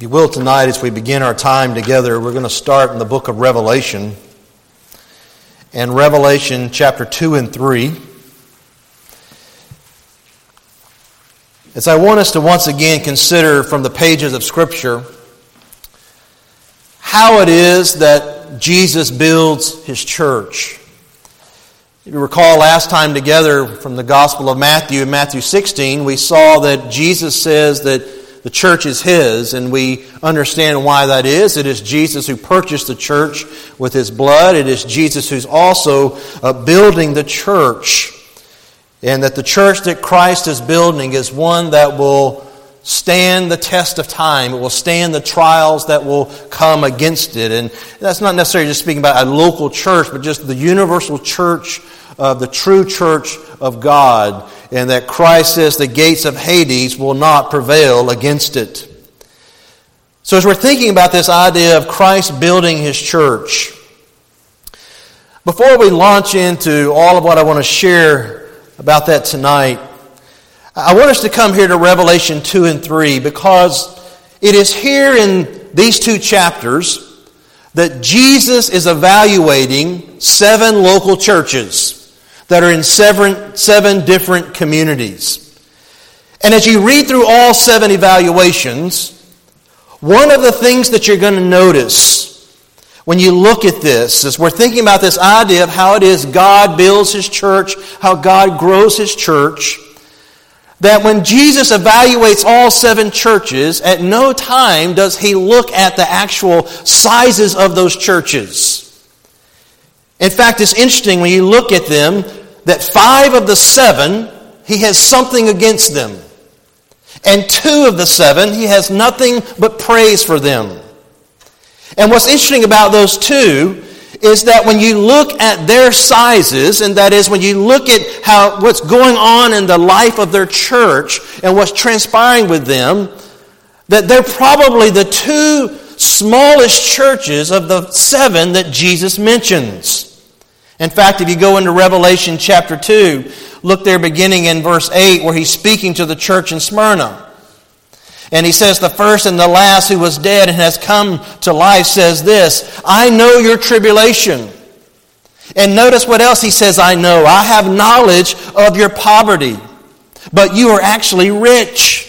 If you will, tonight, as we begin our time together, we're going to start in the book of Revelation. And Revelation chapter 2 and 3. As I want us to once again consider from the pages of Scripture how it is that Jesus builds his church. If you recall last time together from the Gospel of Matthew, in Matthew 16, we saw that Jesus says that the church is His, and we understand why that is. It is Jesus who purchased the church with His blood. It is Jesus who's also uh, building the church. And that the church that Christ is building is one that will stand the test of time. It will stand the trials that will come against it. And that's not necessarily just speaking about a local church, but just the universal church of the true church of God, and that Christ says the gates of Hades will not prevail against it. So, as we're thinking about this idea of Christ building his church, before we launch into all of what I want to share about that tonight, I want us to come here to Revelation 2 and 3 because it is here in these two chapters that Jesus is evaluating seven local churches that are in seven, seven different communities. And as you read through all seven evaluations, one of the things that you're going to notice when you look at this is we're thinking about this idea of how it is God builds his church, how God grows his church. That when Jesus evaluates all seven churches, at no time does he look at the actual sizes of those churches. In fact, it's interesting when you look at them, that five of the seven, he has something against them. And two of the seven, he has nothing but praise for them. And what's interesting about those two is that when you look at their sizes, and that is when you look at how what's going on in the life of their church and what's transpiring with them, that they're probably the two smallest churches of the seven that Jesus mentions. In fact, if you go into Revelation chapter 2, look there beginning in verse 8 where he's speaking to the church in Smyrna. And he says, The first and the last who was dead and has come to life says this I know your tribulation. And notice what else he says, I know. I have knowledge of your poverty, but you are actually rich.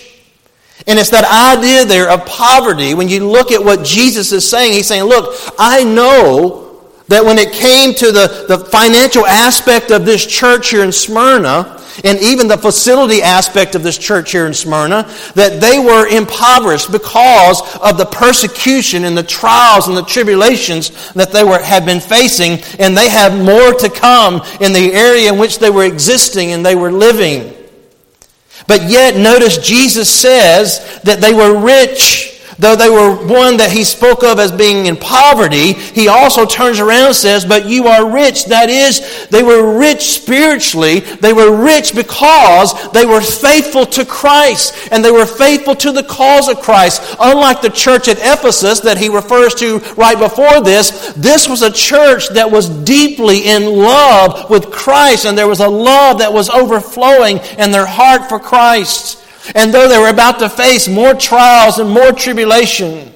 And it's that idea there of poverty. When you look at what Jesus is saying, he's saying, Look, I know that when it came to the, the financial aspect of this church here in Smyrna, and even the facility aspect of this church here in Smyrna, that they were impoverished because of the persecution and the trials and the tribulations that they were, had been facing, and they had more to come in the area in which they were existing and they were living. But yet, notice Jesus says that they were rich Though they were one that he spoke of as being in poverty, he also turns around and says, But you are rich. That is, they were rich spiritually. They were rich because they were faithful to Christ and they were faithful to the cause of Christ. Unlike the church at Ephesus that he refers to right before this, this was a church that was deeply in love with Christ and there was a love that was overflowing in their heart for Christ. And though they were about to face more trials and more tribulation,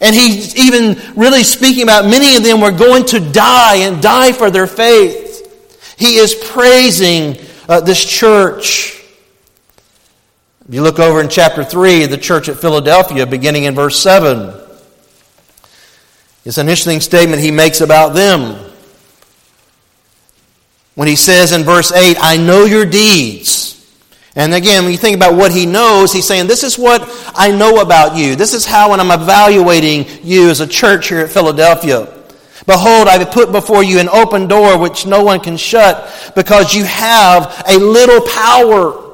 and he's even really speaking about many of them were going to die and die for their faith, he is praising uh, this church. If you look over in chapter 3, the church at Philadelphia, beginning in verse 7, it's an interesting statement he makes about them. When he says in verse 8, I know your deeds and again, when you think about what he knows, he's saying, This is what I know about you. This is how, when I'm evaluating you as a church here at Philadelphia. Behold, I have put before you an open door which no one can shut because you have a little power.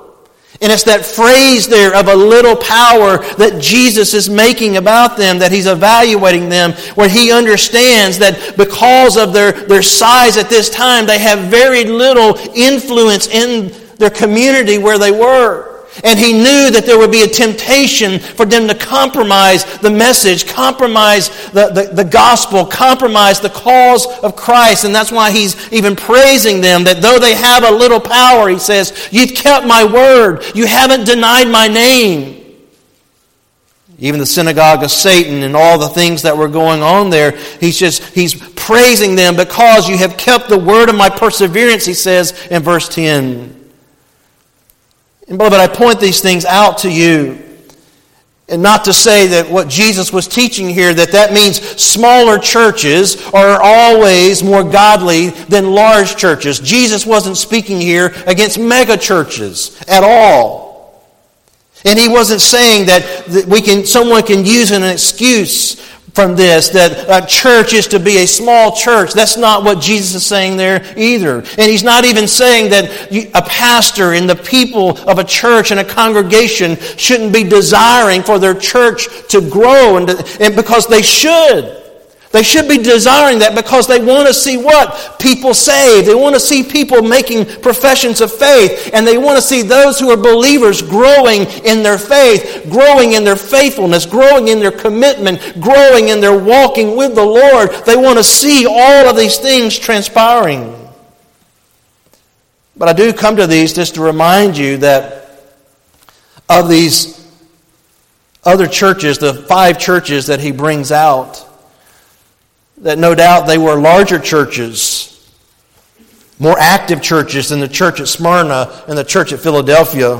And it's that phrase there of a little power that Jesus is making about them, that he's evaluating them, where he understands that because of their, their size at this time, they have very little influence in their community where they were. And he knew that there would be a temptation for them to compromise the message, compromise the, the, the, gospel, compromise the cause of Christ. And that's why he's even praising them that though they have a little power, he says, You've kept my word. You haven't denied my name. even the synagogue of Satan and all the things that were going on there. He's just, he's praising them because you have kept the word of my perseverance, he says in verse 10. And beloved, I point these things out to you. And not to say that what Jesus was teaching here, that that means smaller churches are always more godly than large churches. Jesus wasn't speaking here against mega churches at all. And he wasn't saying that we can, someone can use an excuse from this that a church is to be a small church. That's not what Jesus is saying there either. And he's not even saying that a pastor and the people of a church and a congregation shouldn't be desiring for their church to grow and, to, and because they should. They should be desiring that because they want to see what? People saved. They want to see people making professions of faith. And they want to see those who are believers growing in their faith, growing in their faithfulness, growing in their commitment, growing in their walking with the Lord. They want to see all of these things transpiring. But I do come to these just to remind you that of these other churches, the five churches that he brings out, that no doubt they were larger churches, more active churches than the church at Smyrna and the church at Philadelphia,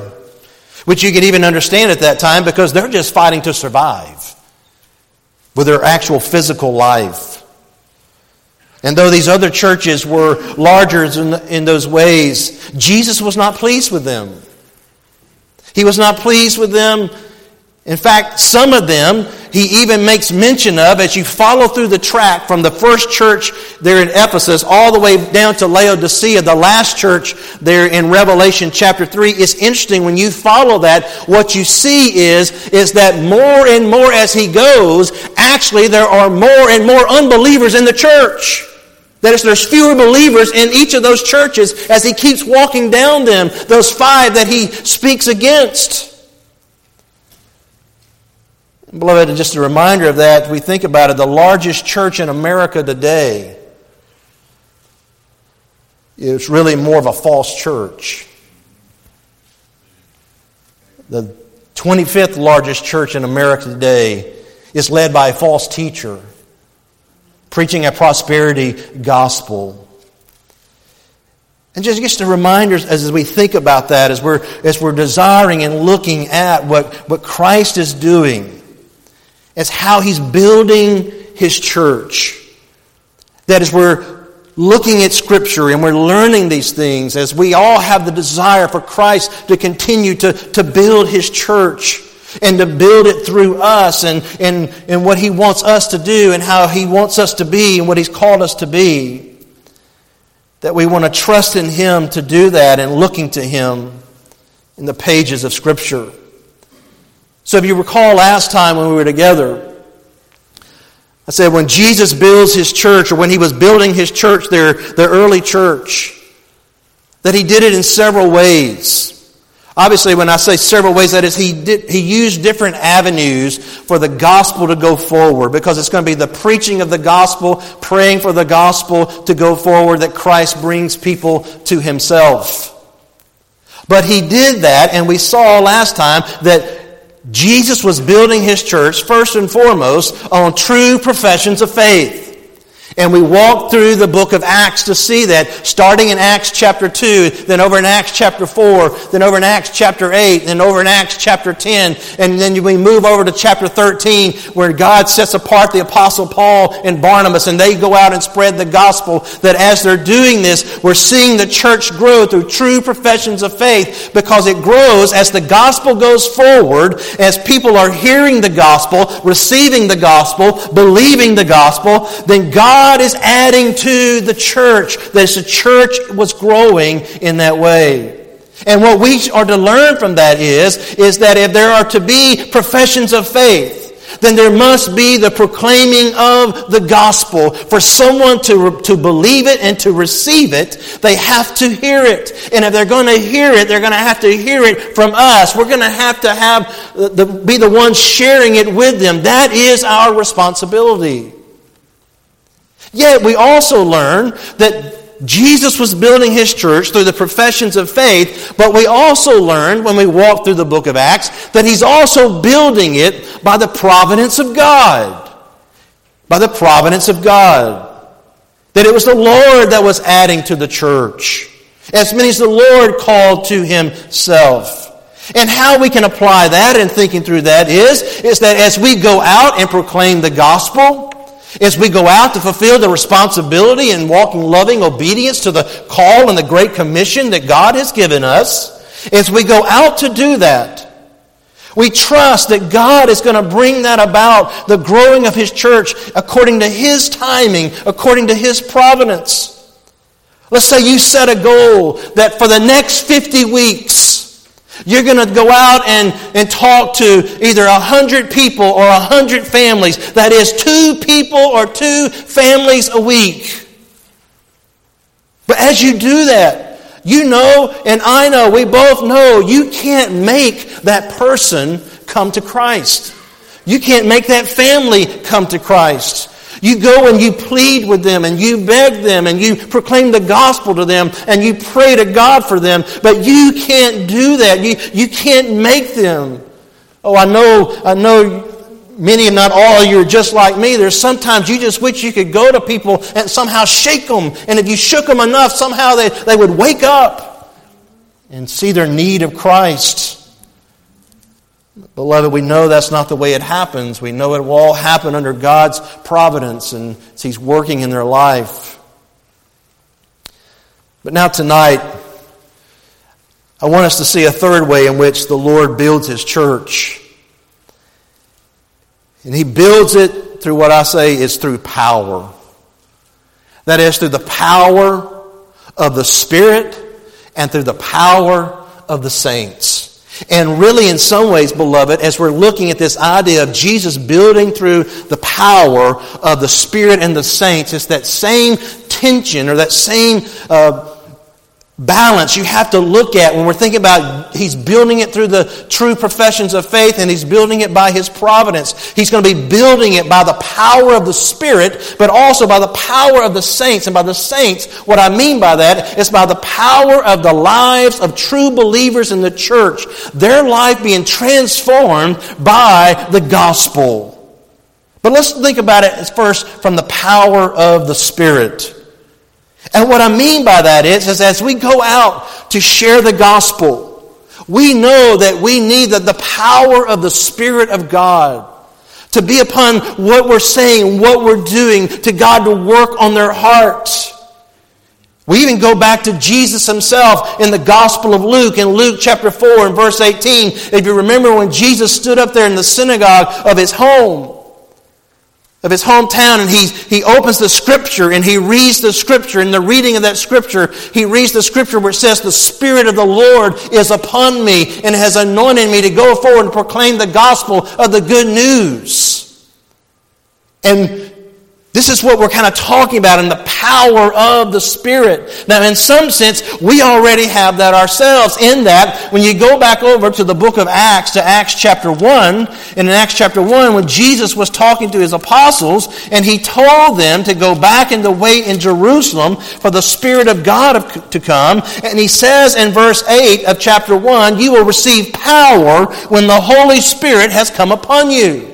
which you can even understand at that time because they're just fighting to survive with their actual physical life. And though these other churches were larger in, in those ways, Jesus was not pleased with them. He was not pleased with them in fact, some of them he even makes mention of as you follow through the track from the first church there in Ephesus all the way down to Laodicea, the last church there in Revelation chapter 3. It's interesting when you follow that, what you see is, is that more and more as he goes, actually there are more and more unbelievers in the church. That is, there's fewer believers in each of those churches as he keeps walking down them, those five that he speaks against. Beloved, just a reminder of that, we think about it, the largest church in America today is really more of a false church. The 25th largest church in America today is led by a false teacher preaching a prosperity gospel. And just, just a reminder as we think about that, as we're, as we're desiring and looking at what, what Christ is doing as how he's building his church. That is, we're looking at Scripture and we're learning these things, as we all have the desire for Christ to continue to, to build his church and to build it through us and, and, and what he wants us to do and how he wants us to be and what he's called us to be. That we want to trust in him to do that and looking to him in the pages of Scripture. So if you recall last time when we were together, I said when Jesus builds his church, or when he was building his church, their, their early church, that he did it in several ways. Obviously, when I say several ways, that is, he, did, he used different avenues for the gospel to go forward because it's going to be the preaching of the gospel, praying for the gospel to go forward, that Christ brings people to himself. But he did that, and we saw last time that Jesus was building his church first and foremost on true professions of faith. And we walk through the book of Acts to see that, starting in Acts chapter 2, then over in Acts chapter 4, then over in Acts chapter 8, then over in Acts chapter 10, and then we move over to chapter 13, where God sets apart the apostle Paul and Barnabas, and they go out and spread the gospel. That as they're doing this, we're seeing the church grow through true professions of faith, because it grows as the gospel goes forward, as people are hearing the gospel, receiving the gospel, believing the gospel, then God God is adding to the church. That the church was growing in that way. And what we are to learn from that is, is that if there are to be professions of faith, then there must be the proclaiming of the gospel. For someone to, to believe it and to receive it, they have to hear it. And if they're going to hear it, they're going to have to hear it from us. We're going to have to have uh, the, be the ones sharing it with them. That is our responsibility. Yet we also learn that Jesus was building his church through the professions of faith, but we also learn when we walk through the book of Acts that he's also building it by the providence of God. By the providence of God. That it was the Lord that was adding to the church. As many as the Lord called to himself. And how we can apply that and thinking through that is, is that as we go out and proclaim the gospel, as we go out to fulfill the responsibility in loving obedience to the call and the great commission that God has given us, as we go out to do that, we trust that God is going to bring that about, the growing of His church according to His timing, according to His providence. Let's say you set a goal that for the next 50 weeks, you're going to go out and, and talk to either a 100 people or a 100 families. That is, two people or two families a week. But as you do that, you know, and I know, we both know, you can't make that person come to Christ. You can't make that family come to Christ. You go and you plead with them and you beg them and you proclaim the gospel to them and you pray to God for them, but you can't do that. You, you can't make them. Oh, I know, I know many and not all of you are just like me. There's sometimes you just wish you could go to people and somehow shake them. And if you shook them enough, somehow they, they would wake up and see their need of Christ. Beloved, we know that's not the way it happens. We know it will all happen under God's providence and He's working in their life. But now, tonight, I want us to see a third way in which the Lord builds His church. And He builds it through what I say is through power. That is, through the power of the Spirit and through the power of the saints. And really, in some ways, beloved, as we're looking at this idea of Jesus building through the power of the Spirit and the saints, it's that same tension or that same uh, balance you have to look at when we're thinking about he's building it through the true professions of faith and he's building it by his providence. He's going to be building it by the power of the Spirit, but also by the power of the saints. And by the saints, what I mean by that is by the power of the lives of true believers in the church, their life being transformed by the gospel. But let's think about it first from the power of the Spirit. And what I mean by that is, is as we go out to share the gospel, we know that we need the, the power of the Spirit of God to be upon what we're saying, and what we're doing, to God to work on their hearts. We even go back to Jesus himself in the Gospel of Luke, in Luke chapter 4 and verse 18. If you remember when Jesus stood up there in the synagogue of his home, of his hometown and he, he opens the scripture and he reads the scripture. In the reading of that scripture, he reads the scripture where it says, The Spirit of the Lord is upon me and has anointed me to go forward and proclaim the gospel of the good news. And this is what we're kind of talking about in the power of the Spirit. Now, in some sense, we already have that ourselves. In that, when you go back over to the book of Acts, to Acts chapter 1, and in Acts chapter 1, when Jesus was talking to his apostles, and he told them to go back and to wait in Jerusalem for the Spirit of God to come, and he says in verse 8 of chapter 1, You will receive power when the Holy Spirit has come upon you.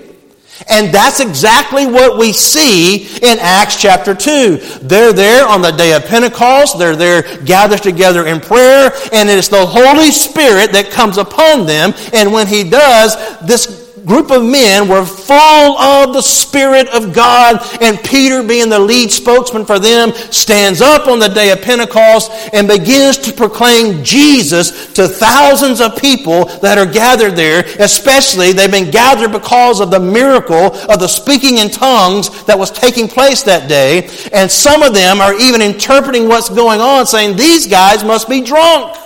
And that's exactly what we see in Acts chapter 2. They're there on the day of Pentecost. They're there gathered together in prayer. And it's the Holy Spirit that comes upon them. And when He does, this group of men were full of the Spirit of God, and Peter, being the lead spokesman for them, stands up on the day of Pentecost and begins to proclaim Jesus to thousands of people that are gathered there. Especially, they've been gathered because of the miracle of the speaking in tongues that was taking place that day. And some of them are even interpreting what's going on, saying, These guys must be drunk.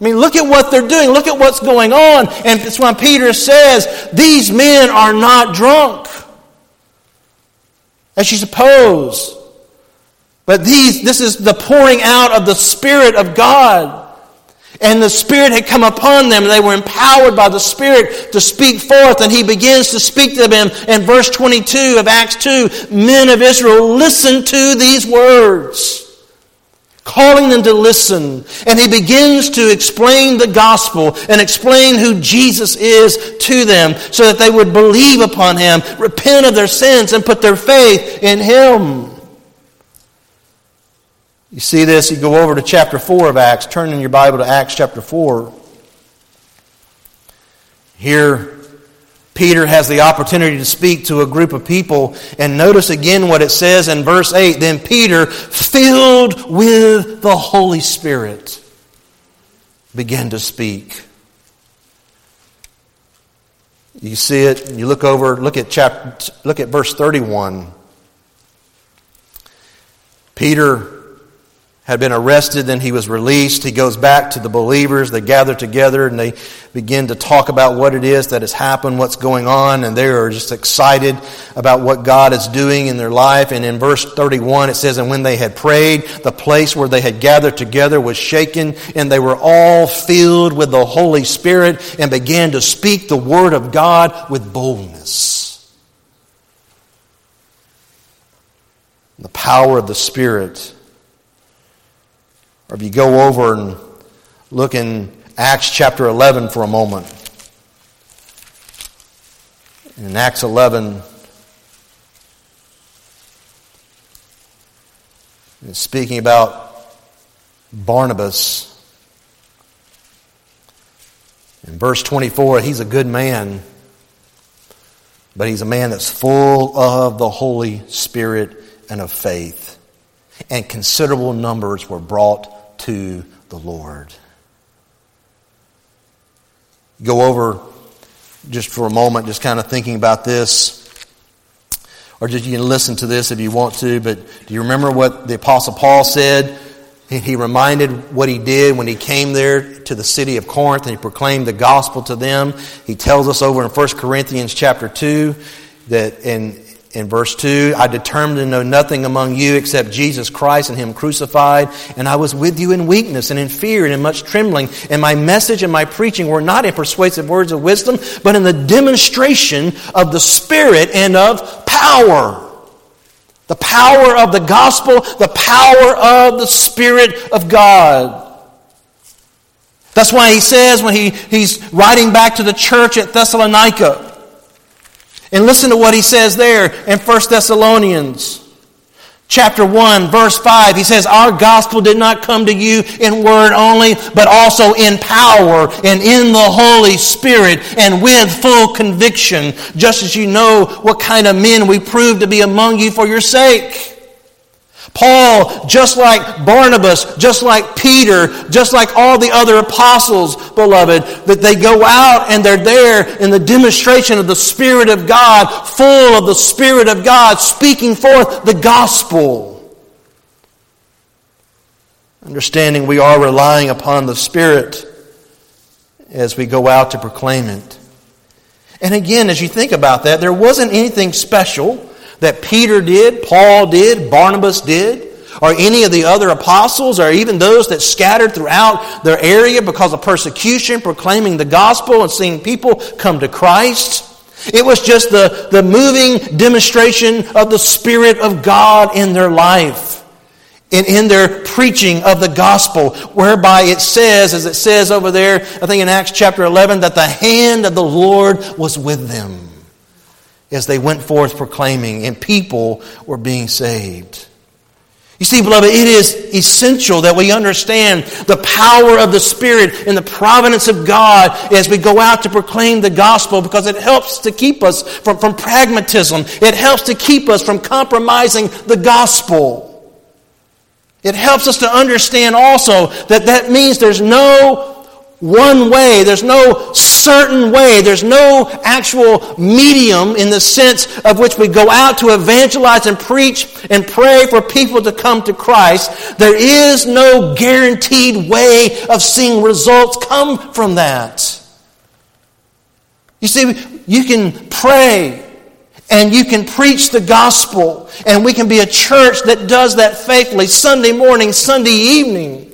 I mean, look at what they're doing. Look at what's going on. And it's when Peter says, These men are not drunk, as you suppose. But these, this is the pouring out of the Spirit of God. And the Spirit had come upon them. They were empowered by the Spirit to speak forth. And he begins to speak to them in verse 22 of Acts 2 Men of Israel, listen to these words. Calling them to listen. And he begins to explain the gospel and explain who Jesus is to them so that they would believe upon him, repent of their sins, and put their faith in him. You see this, you go over to chapter 4 of Acts. Turn in your Bible to Acts chapter 4. Here, Peter has the opportunity to speak to a group of people. And notice again what it says in verse 8. Then Peter, filled with the Holy Spirit, began to speak. You see it, you look over, look at chapter, look at verse 31. Peter had been arrested, then he was released. He goes back to the believers. They gather together and they begin to talk about what it is that has happened, what's going on, and they are just excited about what God is doing in their life. And in verse 31, it says, And when they had prayed, the place where they had gathered together was shaken, and they were all filled with the Holy Spirit and began to speak the word of God with boldness. The power of the Spirit or if you go over and look in Acts chapter 11 for a moment. In Acts 11, it's speaking about Barnabas. In verse 24, he's a good man, but he's a man that's full of the Holy Spirit and of faith. And considerable numbers were brought to the Lord. Go over just for a moment, just kind of thinking about this. Or just you can listen to this if you want to, but do you remember what the Apostle Paul said? He reminded what he did when he came there to the city of Corinth and he proclaimed the gospel to them. He tells us over in 1 Corinthians chapter 2 that in in verse 2, I determined to know nothing among you except Jesus Christ and Him crucified. And I was with you in weakness and in fear and in much trembling. And my message and my preaching were not in persuasive words of wisdom, but in the demonstration of the Spirit and of power. The power of the gospel, the power of the Spirit of God. That's why he says when he, he's writing back to the church at Thessalonica, and listen to what he says there in 1 Thessalonians chapter 1 verse 5 he says our gospel did not come to you in word only but also in power and in the holy spirit and with full conviction just as you know what kind of men we proved to be among you for your sake Paul, just like Barnabas, just like Peter, just like all the other apostles, beloved, that they go out and they're there in the demonstration of the Spirit of God, full of the Spirit of God, speaking forth the gospel. Understanding we are relying upon the Spirit as we go out to proclaim it. And again, as you think about that, there wasn't anything special that Peter did, Paul did, Barnabas did, or any of the other apostles, or even those that scattered throughout their area because of persecution, proclaiming the gospel and seeing people come to Christ. It was just the, the moving demonstration of the Spirit of God in their life. and in their preaching of the gospel, whereby it says, as it says over there, I think in Acts chapter 11, that the hand of the Lord was with them as they went forth proclaiming, and people were being saved. You see, beloved, it is essential that we understand the power of the Spirit and the providence of God as we go out to proclaim the gospel because it helps to keep us from, from pragmatism. It helps to keep us from compromising the gospel. It helps us to understand also that that means there's no one way. There's no certain way. There's no actual medium in the sense of which we go out to evangelize and preach and pray for people to come to Christ. There is no guaranteed way of seeing results come from that. You see, you can pray and you can preach the gospel and we can be a church that does that faithfully Sunday morning, Sunday evening.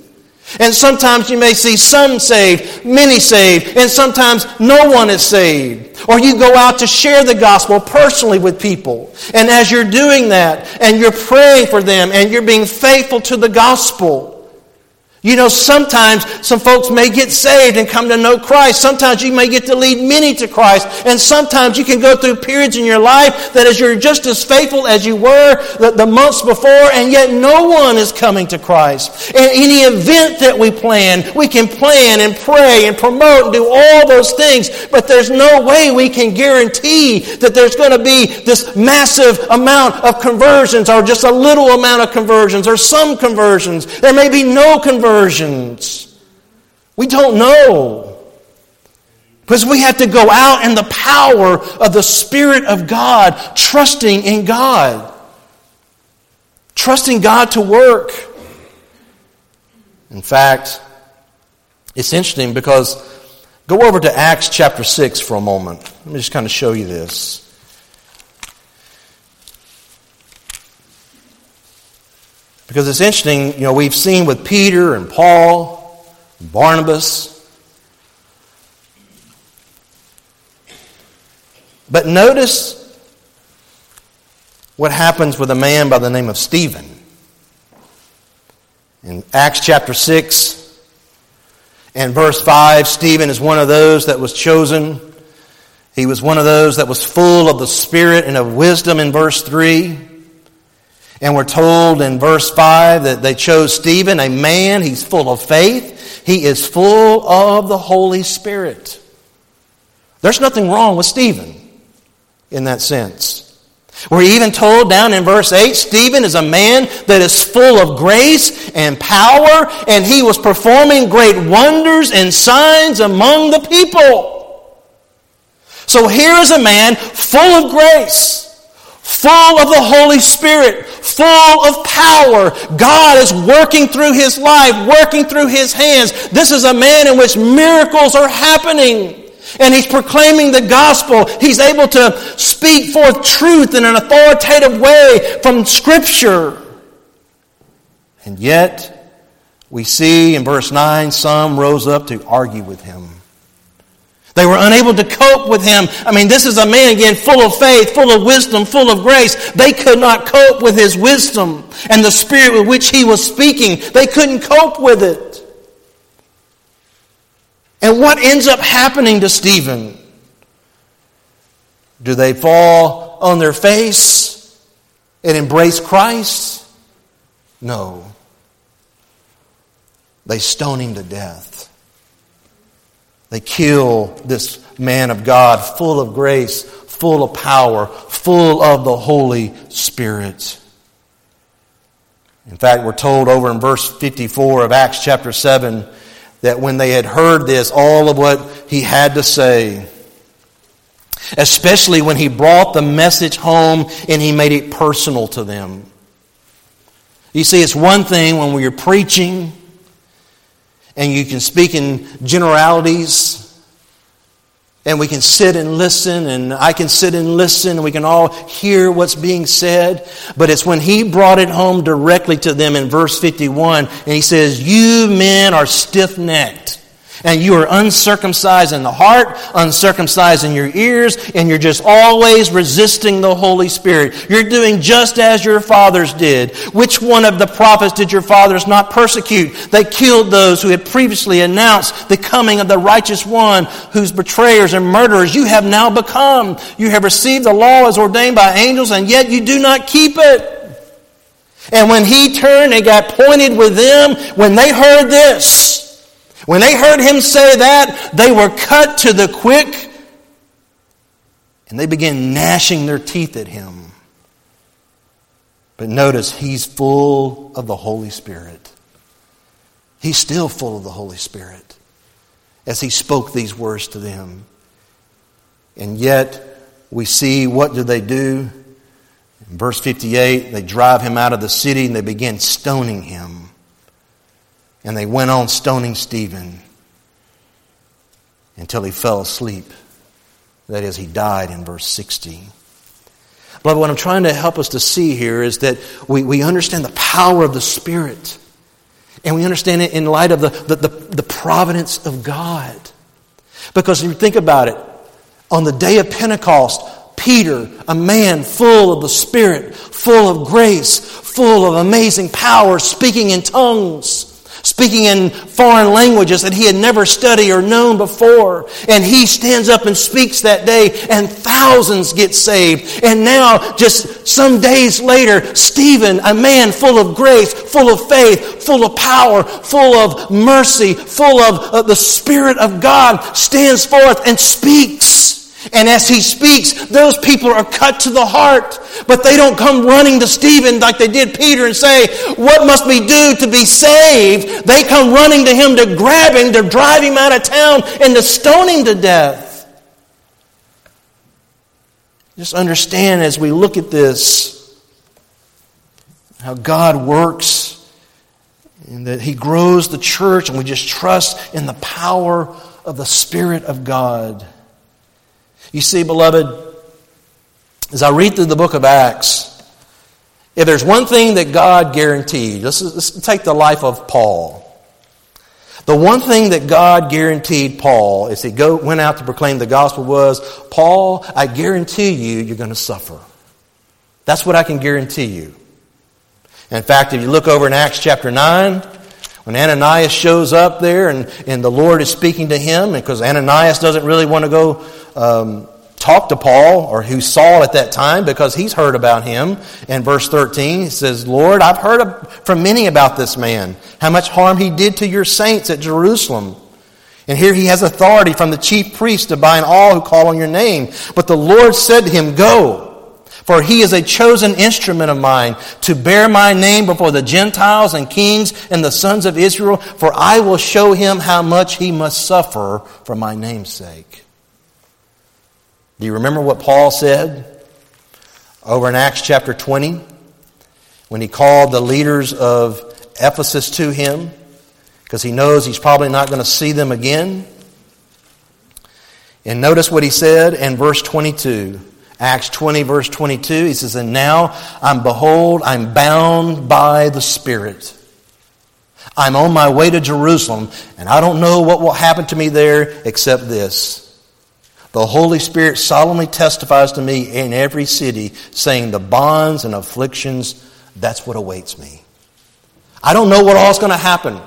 And sometimes you may see some saved, many saved, and sometimes no one is saved. Or you go out to share the gospel personally with people. And as you're doing that, and you're praying for them, and you're being faithful to the gospel, You know, sometimes some folks may get saved and come to know Christ. Sometimes you may get to lead many to Christ. And sometimes you can go through periods in your life that as you're just as faithful as you were the, the months before, and yet no one is coming to Christ. And any event that we plan, we can plan and pray and promote and do all those things, but there's no way we can guarantee that there's going to be this massive amount of conversions or just a little amount of conversions or some conversions. There may be no conversions conversions. We don't know. Because we have to go out in the power of the Spirit of God, trusting in God. Trusting God to work. In fact, it's interesting because go over to Acts chapter 6 for a moment. Let me just kind of show you this. Because it's interesting, you know, we've seen with Peter and Paul, and Barnabas. But notice what happens with a man by the name of Stephen. In Acts chapter 6 and verse 5, Stephen is one of those that was chosen. He was one of those that was full of the Spirit and of wisdom in verse 3. And we're told in verse 5 that they chose Stephen, a man, he's full of faith, he is full of the Holy Spirit. There's nothing wrong with Stephen in that sense. We're even told down in verse 8 Stephen is a man that is full of grace and power, and he was performing great wonders and signs among the people. So here is a man full of grace full of the Holy Spirit, full of power. God is working through his life, working through his hands. This is a man in which miracles are happening. And he's proclaiming the gospel. He's able to speak forth truth in an authoritative way from Scripture. And yet, we see in verse 9, some rose up to argue with him. They were unable to cope with him. I mean, this is a man, again, full of faith, full of wisdom, full of grace. They could not cope with his wisdom and the spirit with which he was speaking. They couldn't cope with it. And what ends up happening to Stephen? Do they fall on their face and embrace Christ? No. They stone him to death. They kill this man of God, full of grace, full of power, full of the Holy Spirit. In fact, we're told over in verse 54 of Acts chapter 7 that when they had heard this, all of what he had to say, especially when he brought the message home and he made it personal to them. You see, it's one thing when we're preaching and you can speak in generalities and we can sit and listen and I can sit and listen and we can all hear what's being said. But it's when he brought it home directly to them in verse 51 and he says, You men are stiff necked and you are uncircumcised in the heart, uncircumcised in your ears, and you're just always resisting the Holy Spirit. You're doing just as your fathers did. Which one of the prophets did your fathers not persecute? They killed those who had previously announced the coming of the righteous one, whose betrayers and murderers you have now become. You have received the law as ordained by angels, and yet you do not keep it. And when he turned and got pointed with them, when they heard this, when they heard him say that, they were cut to the quick and they began gnashing their teeth at him. But notice, he's full of the Holy Spirit. He's still full of the Holy Spirit as he spoke these words to them. And yet, we see what do they do? In verse 58, they drive him out of the city and they begin stoning him. And they went on stoning Stephen until he fell asleep. That is, he died in verse 60. But what I'm trying to help us to see here is that we, we understand the power of the Spirit. And we understand it in light of the, the, the, the providence of God. Because if you think about it, on the day of Pentecost, Peter, a man full of the Spirit, full of grace, full of amazing power, speaking in tongues, speaking in foreign languages that he had never studied or known before. And he stands up and speaks that day, and thousands get saved. And now, just some days later, Stephen, a man full of grace, full of faith, full of power, full of mercy, full of uh, the Spirit of God, stands forth and speaks. And as he speaks, those people are cut to the heart. But they don't come running to Stephen like they did Peter and say, What must we do to be saved? They come running to him to grab him, to drive him out of town, and to stone him to death. Just understand as we look at this how God works and that He grows the church, and we just trust in the power of the Spirit of God. You see, beloved, as I read through the book of Acts, if there's one thing that God guaranteed, let's, let's take the life of Paul. The one thing that God guaranteed Paul as he go, went out to proclaim the gospel was, Paul, I guarantee you, you're going to suffer. That's what I can guarantee you. In fact, if you look over in Acts chapter 9, when Ananias shows up there and, and the Lord is speaking to him, because Ananias doesn't really want to go um, talk to Paul or who Saul at that time because he's heard about him. In verse 13, he says, Lord, I've heard from many about this man, how much harm he did to your saints at Jerusalem. And here he has authority from the chief priest to bind all who call on your name. But the Lord said to him, Go. For he is a chosen instrument of mine to bear my name before the Gentiles and kings and the sons of Israel, for I will show him how much he must suffer for my name's sake. Do you remember what Paul said over in Acts chapter 20 when he called the leaders of Ephesus to him because he knows he's probably not going to see them again? And notice what he said in verse 22. Acts 20, verse 22, he says, And now I'm, behold, I'm bound by the Spirit. I'm on my way to Jerusalem, and I don't know what will happen to me there except this the Holy Spirit solemnly testifies to me in every city, saying, The bonds and afflictions, that's what awaits me. I don't know what all's going to happen.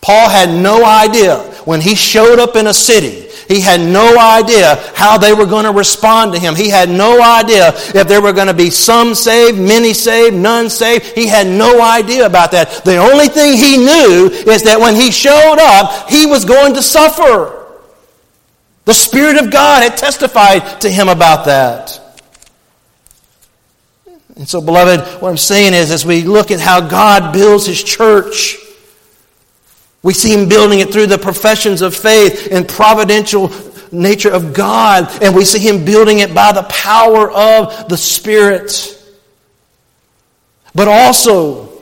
Paul had no idea when he showed up in a city. He had no idea how they were going to respond to him. He had no idea if there were going to be some saved, many saved, none saved. He had no idea about that. The only thing he knew is that when he showed up, he was going to suffer. The Spirit of God had testified to him about that. And so, beloved, what I'm saying is, as we look at how God builds His church, we see Him building it through the professions of faith and providential nature of God, and we see Him building it by the power of the Spirit. But also,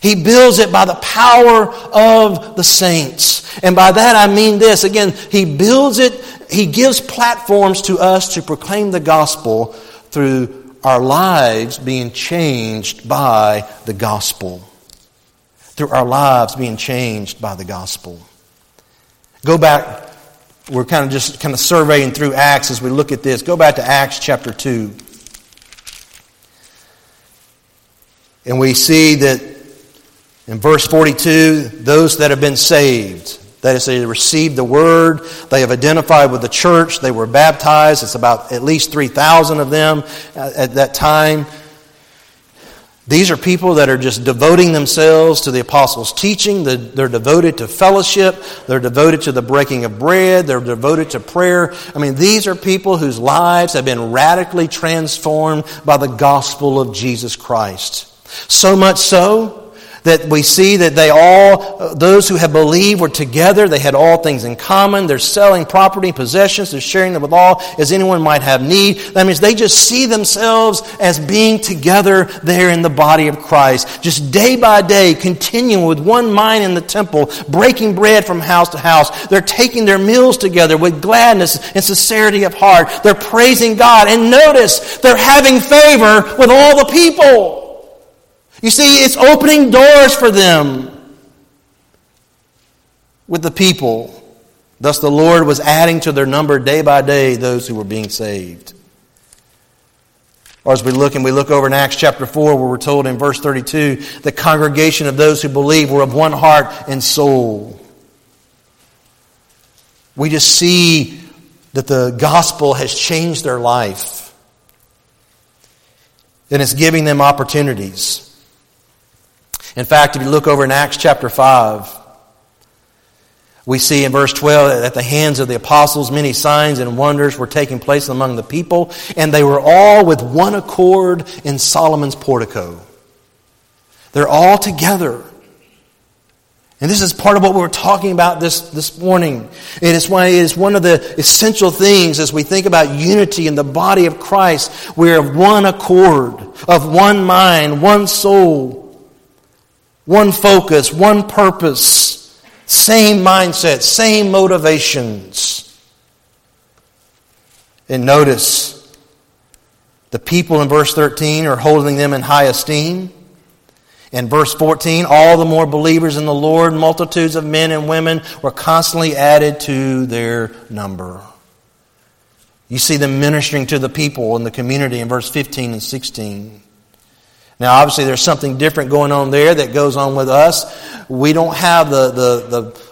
He builds it by the power of the saints. And by that I mean this. Again, he builds it, he gives platforms to us to proclaim the gospel through our lives being changed by the gospel. Through our lives being changed by the gospel. Go back, we're kind of just kind of surveying through Acts as we look at this. Go back to Acts chapter 2. And we see that in verse 42, those that have been saved, that is, they received the word, they have identified with the church, they were baptized. It's about at least 3,000 of them at that time. These are people that are just devoting themselves to the apostles' teaching. They're devoted to fellowship. They're devoted to the breaking of bread. They're devoted to prayer. I mean, these are people whose lives have been radically transformed by the gospel of Jesus Christ. So much so that we see that they all, those who have believed were together. They had all things in common. They're selling property, possessions. They're sharing them with all as anyone might have need. That means they just see themselves as being together there in the body of Christ. Just day by day, continuing with one mind in the temple, breaking bread from house to house. They're taking their meals together with gladness and sincerity of heart. They're praising God. And notice, they're having favor with all the people. You see, it's opening doors for them with the people. Thus, the Lord was adding to their number day by day those who were being saved. Or as we look and we look over in Acts chapter 4, where we're told in verse 32, the congregation of those who believe were of one heart and soul. We just see that the gospel has changed their life. And it's giving them opportunities. In fact, if you look over in Acts chapter 5, we see in verse 12 that at the hands of the apostles many signs and wonders were taking place among the people, and they were all with one accord in Solomon's portico. They're all together. And this is part of what we are talking about this, this morning. It is, why it is one of the essential things as we think about unity in the body of Christ. We are of one accord, of one mind, one soul, one focus, one purpose. Same mindset, same motivations. And notice, the people in verse 13 are holding them in high esteem. In verse 14, all the more believers in the Lord, multitudes of men and women were constantly added to their number. You see them ministering to the people in the community in verse 15 and 16. Now, obviously, there's something different going on there that goes on with us. We don't have the, the, the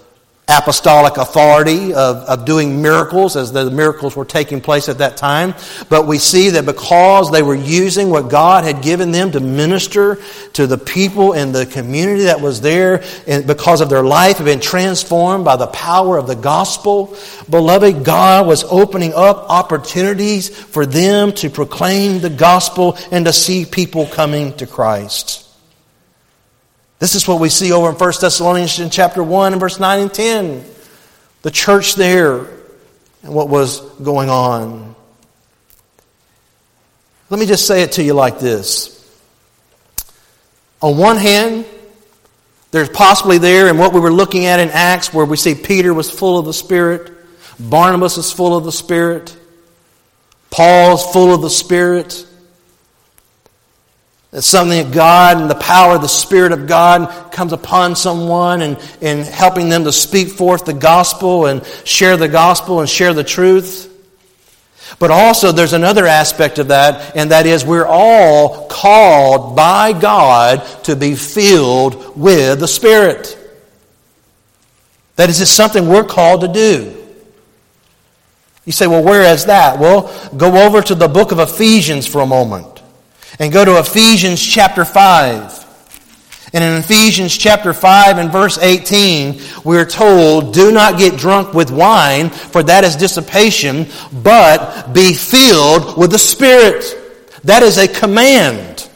apostolic authority of, of doing miracles as the miracles were taking place at that time. But we see that because they were using what God had given them to minister to the people in the community that was there, and because of their life had been transformed by the power of the gospel, beloved, God was opening up opportunities for them to proclaim the gospel and to see people coming to Christ. This is what we see over in 1 Thessalonians chapter 1 and verse 9 and 10. The church there and what was going on. Let me just say it to you like this. On one hand, there's possibly there in what we were looking at in Acts where we see Peter was full of the Spirit, Barnabas is full of the Spirit, Paul's full of the Spirit. It's something that God and the power of the Spirit of God comes upon someone and, and helping them to speak forth the gospel and share the gospel and share the truth. But also, there's another aspect of that, and that is we're all called by God to be filled with the Spirit. That is just something we're called to do. You say, well, where is that? Well, go over to the book of Ephesians for a moment and go to Ephesians chapter 5. And in Ephesians chapter 5 and verse 18, we're told, Do not get drunk with wine, for that is dissipation, but be filled with the Spirit. That is a command.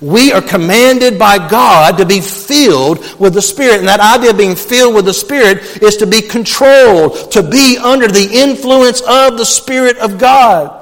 We are commanded by God to be filled with the Spirit. And that idea of being filled with the Spirit is to be controlled, to be under the influence of the Spirit of God.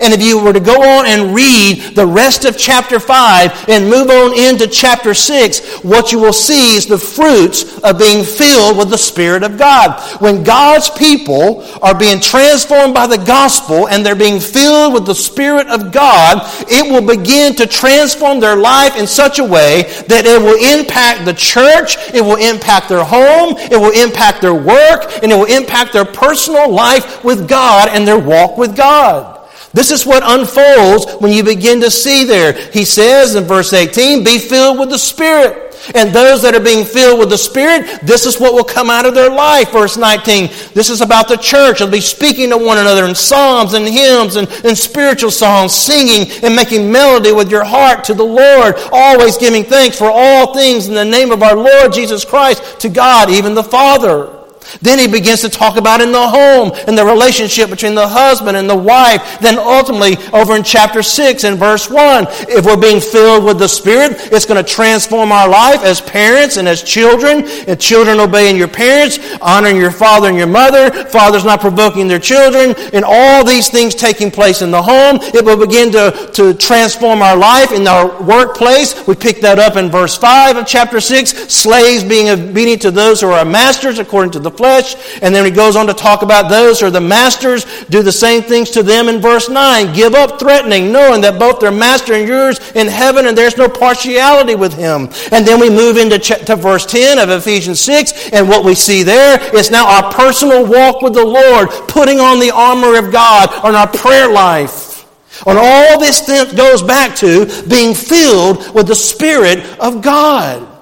And if you were to go on and read the rest of chapter 5 and move on into chapter 6, what you will see is the fruits of being filled with the Spirit of God. When God's people are being transformed by the gospel and they're being filled with the Spirit of God, it will begin to transform their life in such a way that it will impact the church, it will impact their home, it will impact their work, and it will impact their personal life with God and their walk with God. This is what unfolds when you begin to see there. He says in verse 18, be filled with the Spirit. And those that are being filled with the Spirit, this is what will come out of their life. Verse 19, this is about the church. They'll be speaking to one another in psalms and hymns and, and spiritual songs, singing and making melody with your heart to the Lord, always giving thanks for all things in the name of our Lord Jesus Christ to God, even the Father. Then he begins to talk about in the home and the relationship between the husband and the wife. Then ultimately, over in chapter 6 and verse 1, if we're being filled with the Spirit, it's going to transform our life as parents and as children. And children obeying your parents, honoring your father and your mother, fathers not provoking their children, and all these things taking place in the home. It will begin to, to transform our life in our workplace. We pick that up in verse 5 of chapter 6. Slaves being obedient to those who are masters according to the flesh. And then he goes on to talk about those who are the masters, do the same things to them in verse 9. Give up threatening, knowing that both their master and yours in heaven, and there's no partiality with him. And then we move into to verse 10 of Ephesians 6, and what we see there is now our personal walk with the Lord, putting on the armor of God on our prayer life And all this goes back to being filled with the Spirit of God.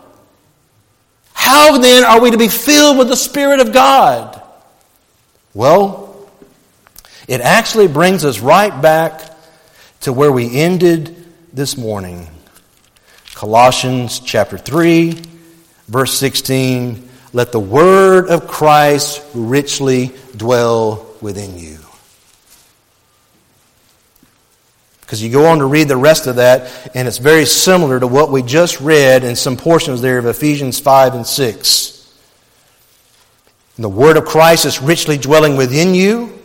How then are we to be filled with the Spirit of God? Well, it actually brings us right back to where we ended this morning. Colossians chapter 3, verse 16. Let the word of Christ richly dwell within you. Because you go on to read the rest of that, and it's very similar to what we just read in some portions there of Ephesians 5 and 6. And the word of Christ is richly dwelling within you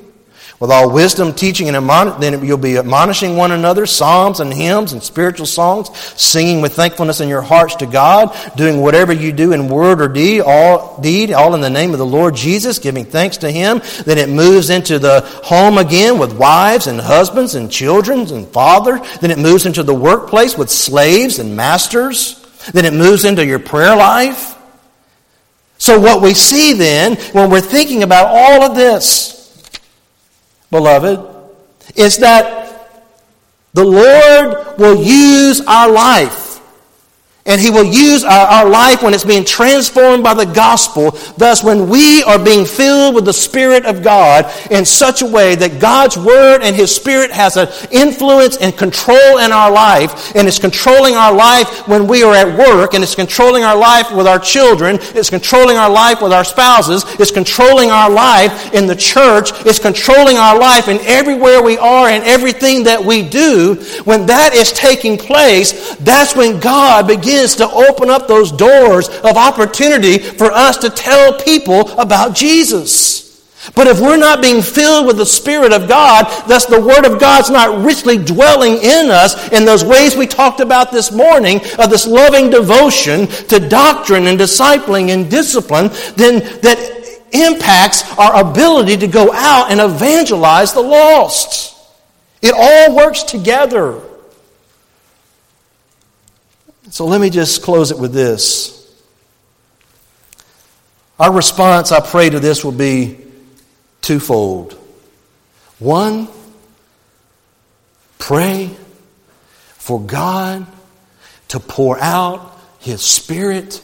with all wisdom, teaching, and then you'll be admonishing one another, psalms and hymns and spiritual songs, singing with thankfulness in your hearts to God, doing whatever you do in word or deed, all deed, all in the name of the Lord Jesus, giving thanks to Him. Then it moves into the home again with wives and husbands and children and father. Then it moves into the workplace with slaves and masters. Then it moves into your prayer life. So what we see then, when we're thinking about all of this, beloved, is that the Lord will use our life and He will use our, our, life when it's being transformed by the gospel. Thus, when we are being filled with the Spirit of God in such a way that God's Word and His Spirit has an influence and control in our life, and it's controlling our life when we are at work, and it's controlling our life with our children, it's controlling our life with our spouses, it's controlling our life in the church, it's controlling our life in everywhere we are and everything that we do. When that is taking place, that's when God begins begins to open up those doors of opportunity for us to tell people about Jesus. But if we're not being filled with the Spirit of God, thus the Word of God's not richly dwelling in us in those ways we talked about this morning of this loving devotion to doctrine and discipling and discipline, then that impacts our ability to go out and evangelize the lost. It all works together. So let me just close it with this. Our response, I pray, to this will be twofold. One, pray for God to pour out His Spirit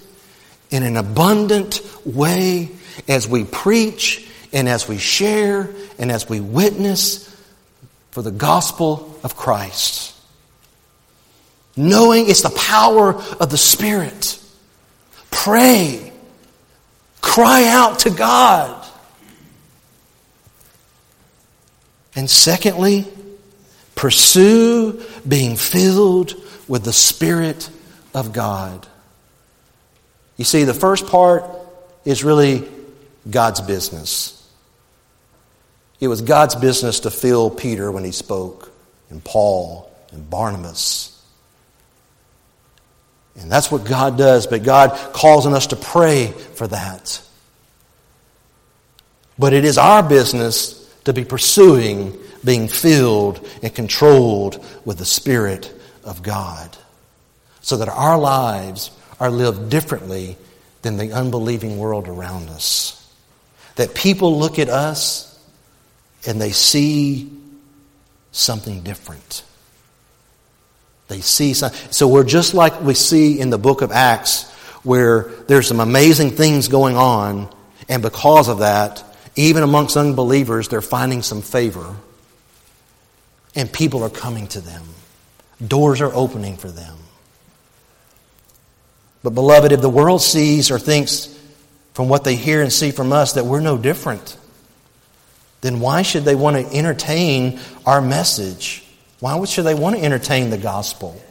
in an abundant way as we preach and as we share and as we witness for the gospel of Christ knowing it's the power of the Spirit. Pray. Cry out to God. And secondly, pursue being filled with the Spirit of God. You see, the first part is really God's business. It was God's business to fill Peter when he spoke, and Paul, and Barnabas. And that's what God does, but God calls on us to pray for that. But it is our business to be pursuing being filled and controlled with the Spirit of God so that our lives are lived differently than the unbelieving world around us. That people look at us and they see something different. They see so we're just like we see in the book of Acts, where there's some amazing things going on, and because of that, even amongst unbelievers, they're finding some favor. And people are coming to them. Doors are opening for them. But, beloved, if the world sees or thinks from what they hear and see from us that we're no different, then why should they want to entertain our message? Why should they want to entertain the gospel?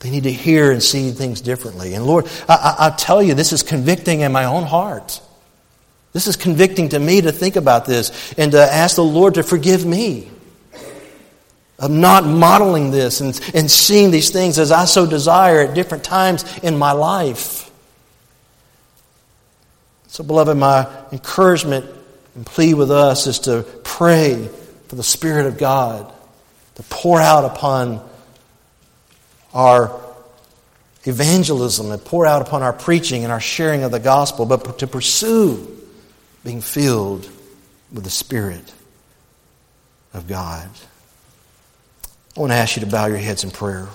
They need to hear and see things differently. And Lord, I, I, I, tell you, this is convicting in my own heart. This is convicting to me to think about this and to ask the Lord to forgive me of not modeling this and, and seeing these things as I so desire at different times in my life. So, beloved, my encouragement and plea with us is to pray for the Spirit of God to pour out upon our evangelism and pour out upon our preaching and our sharing of the gospel, but to pursue being filled with the Spirit. of God. I want to ask you to bow your heads in prayer.